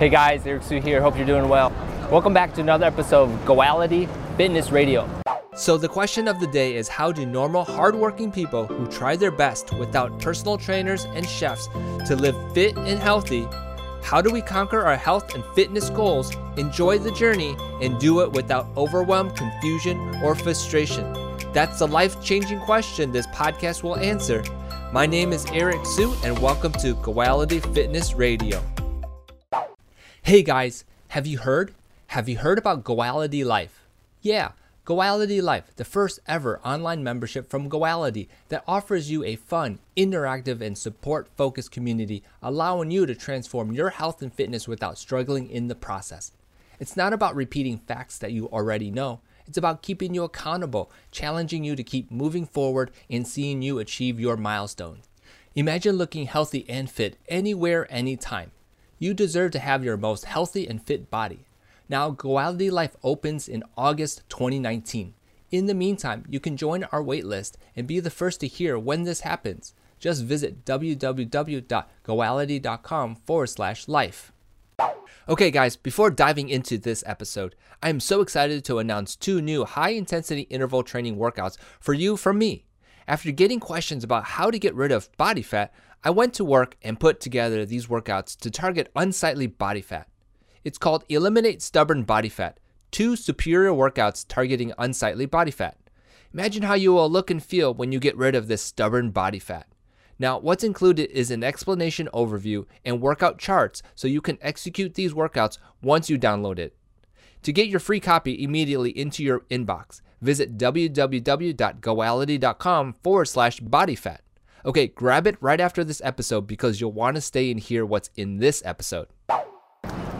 Hey guys, Eric Sue here. Hope you're doing well. Welcome back to another episode of Goality Fitness Radio. So, the question of the day is how do normal, hardworking people who try their best without personal trainers and chefs to live fit and healthy? How do we conquer our health and fitness goals, enjoy the journey, and do it without overwhelm, confusion, or frustration? That's the life changing question this podcast will answer. My name is Eric Sue, and welcome to Goality Fitness Radio. Hey guys, have you heard? Have you heard about Goality Life? Yeah, Goality Life, the first ever online membership from Goality that offers you a fun, interactive, and support focused community, allowing you to transform your health and fitness without struggling in the process. It's not about repeating facts that you already know. It's about keeping you accountable, challenging you to keep moving forward, and seeing you achieve your milestone. Imagine looking healthy and fit anywhere, anytime. You deserve to have your most healthy and fit body. Now, Goality Life opens in August 2019. In the meantime, you can join our waitlist and be the first to hear when this happens. Just visit www.goality.com forward slash life. Okay, guys, before diving into this episode, I am so excited to announce two new high intensity interval training workouts for you from me. After getting questions about how to get rid of body fat, I went to work and put together these workouts to target unsightly body fat. It's called Eliminate Stubborn Body Fat two superior workouts targeting unsightly body fat. Imagine how you will look and feel when you get rid of this stubborn body fat. Now, what's included is an explanation overview and workout charts so you can execute these workouts once you download it. To get your free copy immediately into your inbox, visit www.goality.com forward slash bodyfat. Okay, grab it right after this episode because you'll want to stay and hear what's in this episode.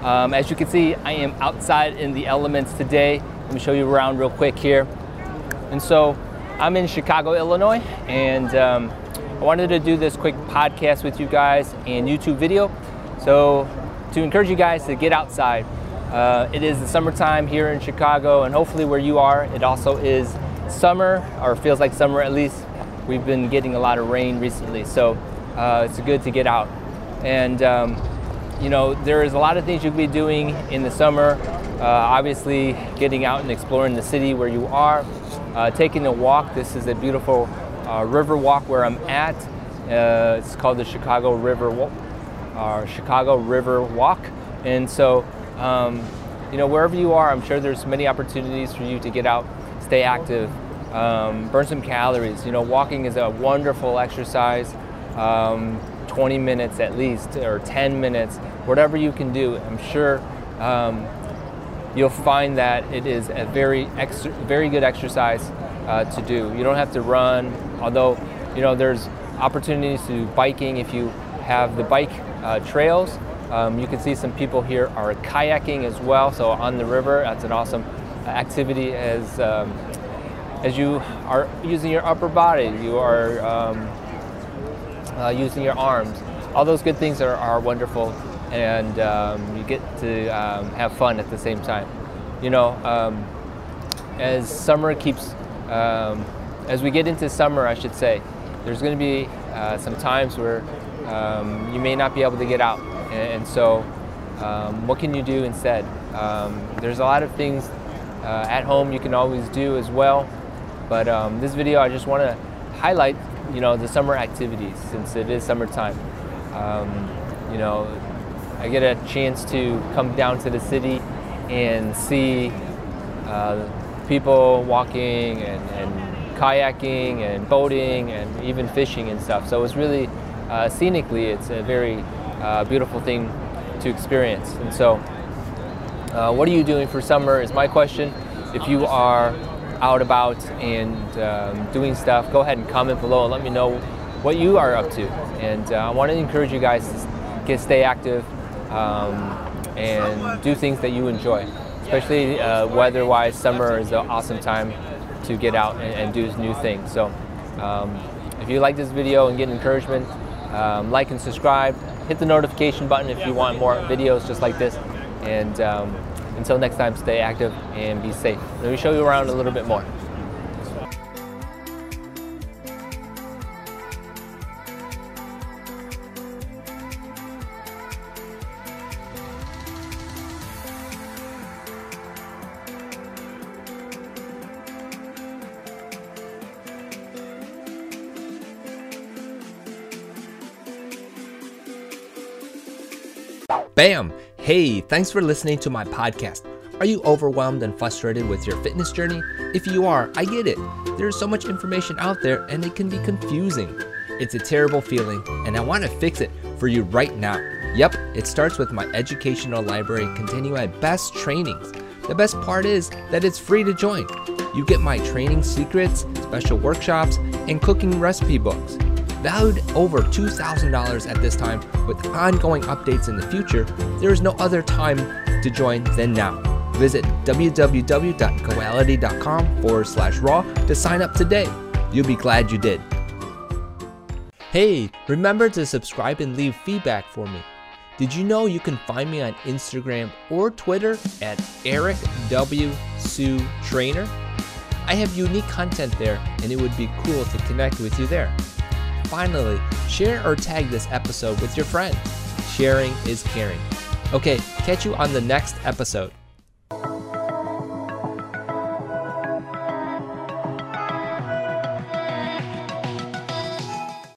Um, as you can see, I am outside in the elements today. Let me show you around real quick here. And so I'm in Chicago, Illinois, and um, I wanted to do this quick podcast with you guys and YouTube video. So to encourage you guys to get outside. Uh, it is the summertime here in Chicago, and hopefully where you are, it also is summer, or feels like summer at least. We've been getting a lot of rain recently, so uh, it's good to get out. And um, you know, there is a lot of things you can be doing in the summer. Uh, obviously, getting out and exploring the city where you are, uh, taking a walk. This is a beautiful uh, river walk where I'm at. Uh, it's called the Chicago River Walk, Chicago River Walk, and so um, you know wherever you are, I'm sure there's many opportunities for you to get out, stay active, um, burn some calories. You know, walking is a wonderful exercise. Um, 20 minutes at least, or 10 minutes, whatever you can do. I'm sure um, you'll find that it is a very, very good exercise uh, to do. You don't have to run, although you know there's opportunities to do biking if you have the bike uh, trails. Um, you can see some people here are kayaking as well, so on the river. That's an awesome activity as um, as you are using your upper body. You are um, uh, using your arms. All those good things are, are wonderful, and um, you get to um, have fun at the same time. You know, um, as summer keeps as we get into summer, I should say, there's going to be uh, some times where um, you may not be able to get out. And, so, um, what can you do instead? Um, there's a lot of things uh, at home you can always do as well. But um, this video, I just want to highlight, you know, the summer activities since it is summertime. Um, you know, I get a chance to come down to the city and see uh, people walking and, and, kayaking and boating and even fishing and stuff. So it's really uh, scenically, it's a very uh, beautiful thing to experience. And so, uh, what are you doing for summer? Is my question. If you are out about and um, doing stuff, go ahead and comment below and let me know what you are up to. And uh, I want to encourage you guys to get stay active um, and do things that you enjoy especially uh, weather-wise. Summer is an awesome time to get out and, and do new things. So um, if you like this video and get encouragement, um, like and subscribe. Hit the notification button if you want more videos just like this. And um, until next time, stay active and be safe. Let me show you around a little bit more. Bam! Hey, thanks for listening to my podcast. Are you overwhelmed and frustrated with your fitness journey? If you are, I get it. There's so much information out there and it can be confusing. It's a terrible feeling, and I want to fix it for you right now. Yep, it starts with my educational library containing my best trainings. The best part is that it's free to join. You get my training secrets, special workshops, and cooking recipe books. Valued over $2,000 at this time with ongoing updates in the future, there is no other time to join than now. Visit www.goality.com forward slash raw to sign up today. You'll be glad you did. Hey, remember to subscribe and leave feedback for me. Did you know you can find me on Instagram or Twitter at Eric W. Sue Trainer? I have unique content there and it would be cool to connect with you there. Finally, share or tag this episode with your friends. Sharing is caring. Okay, catch you on the next episode.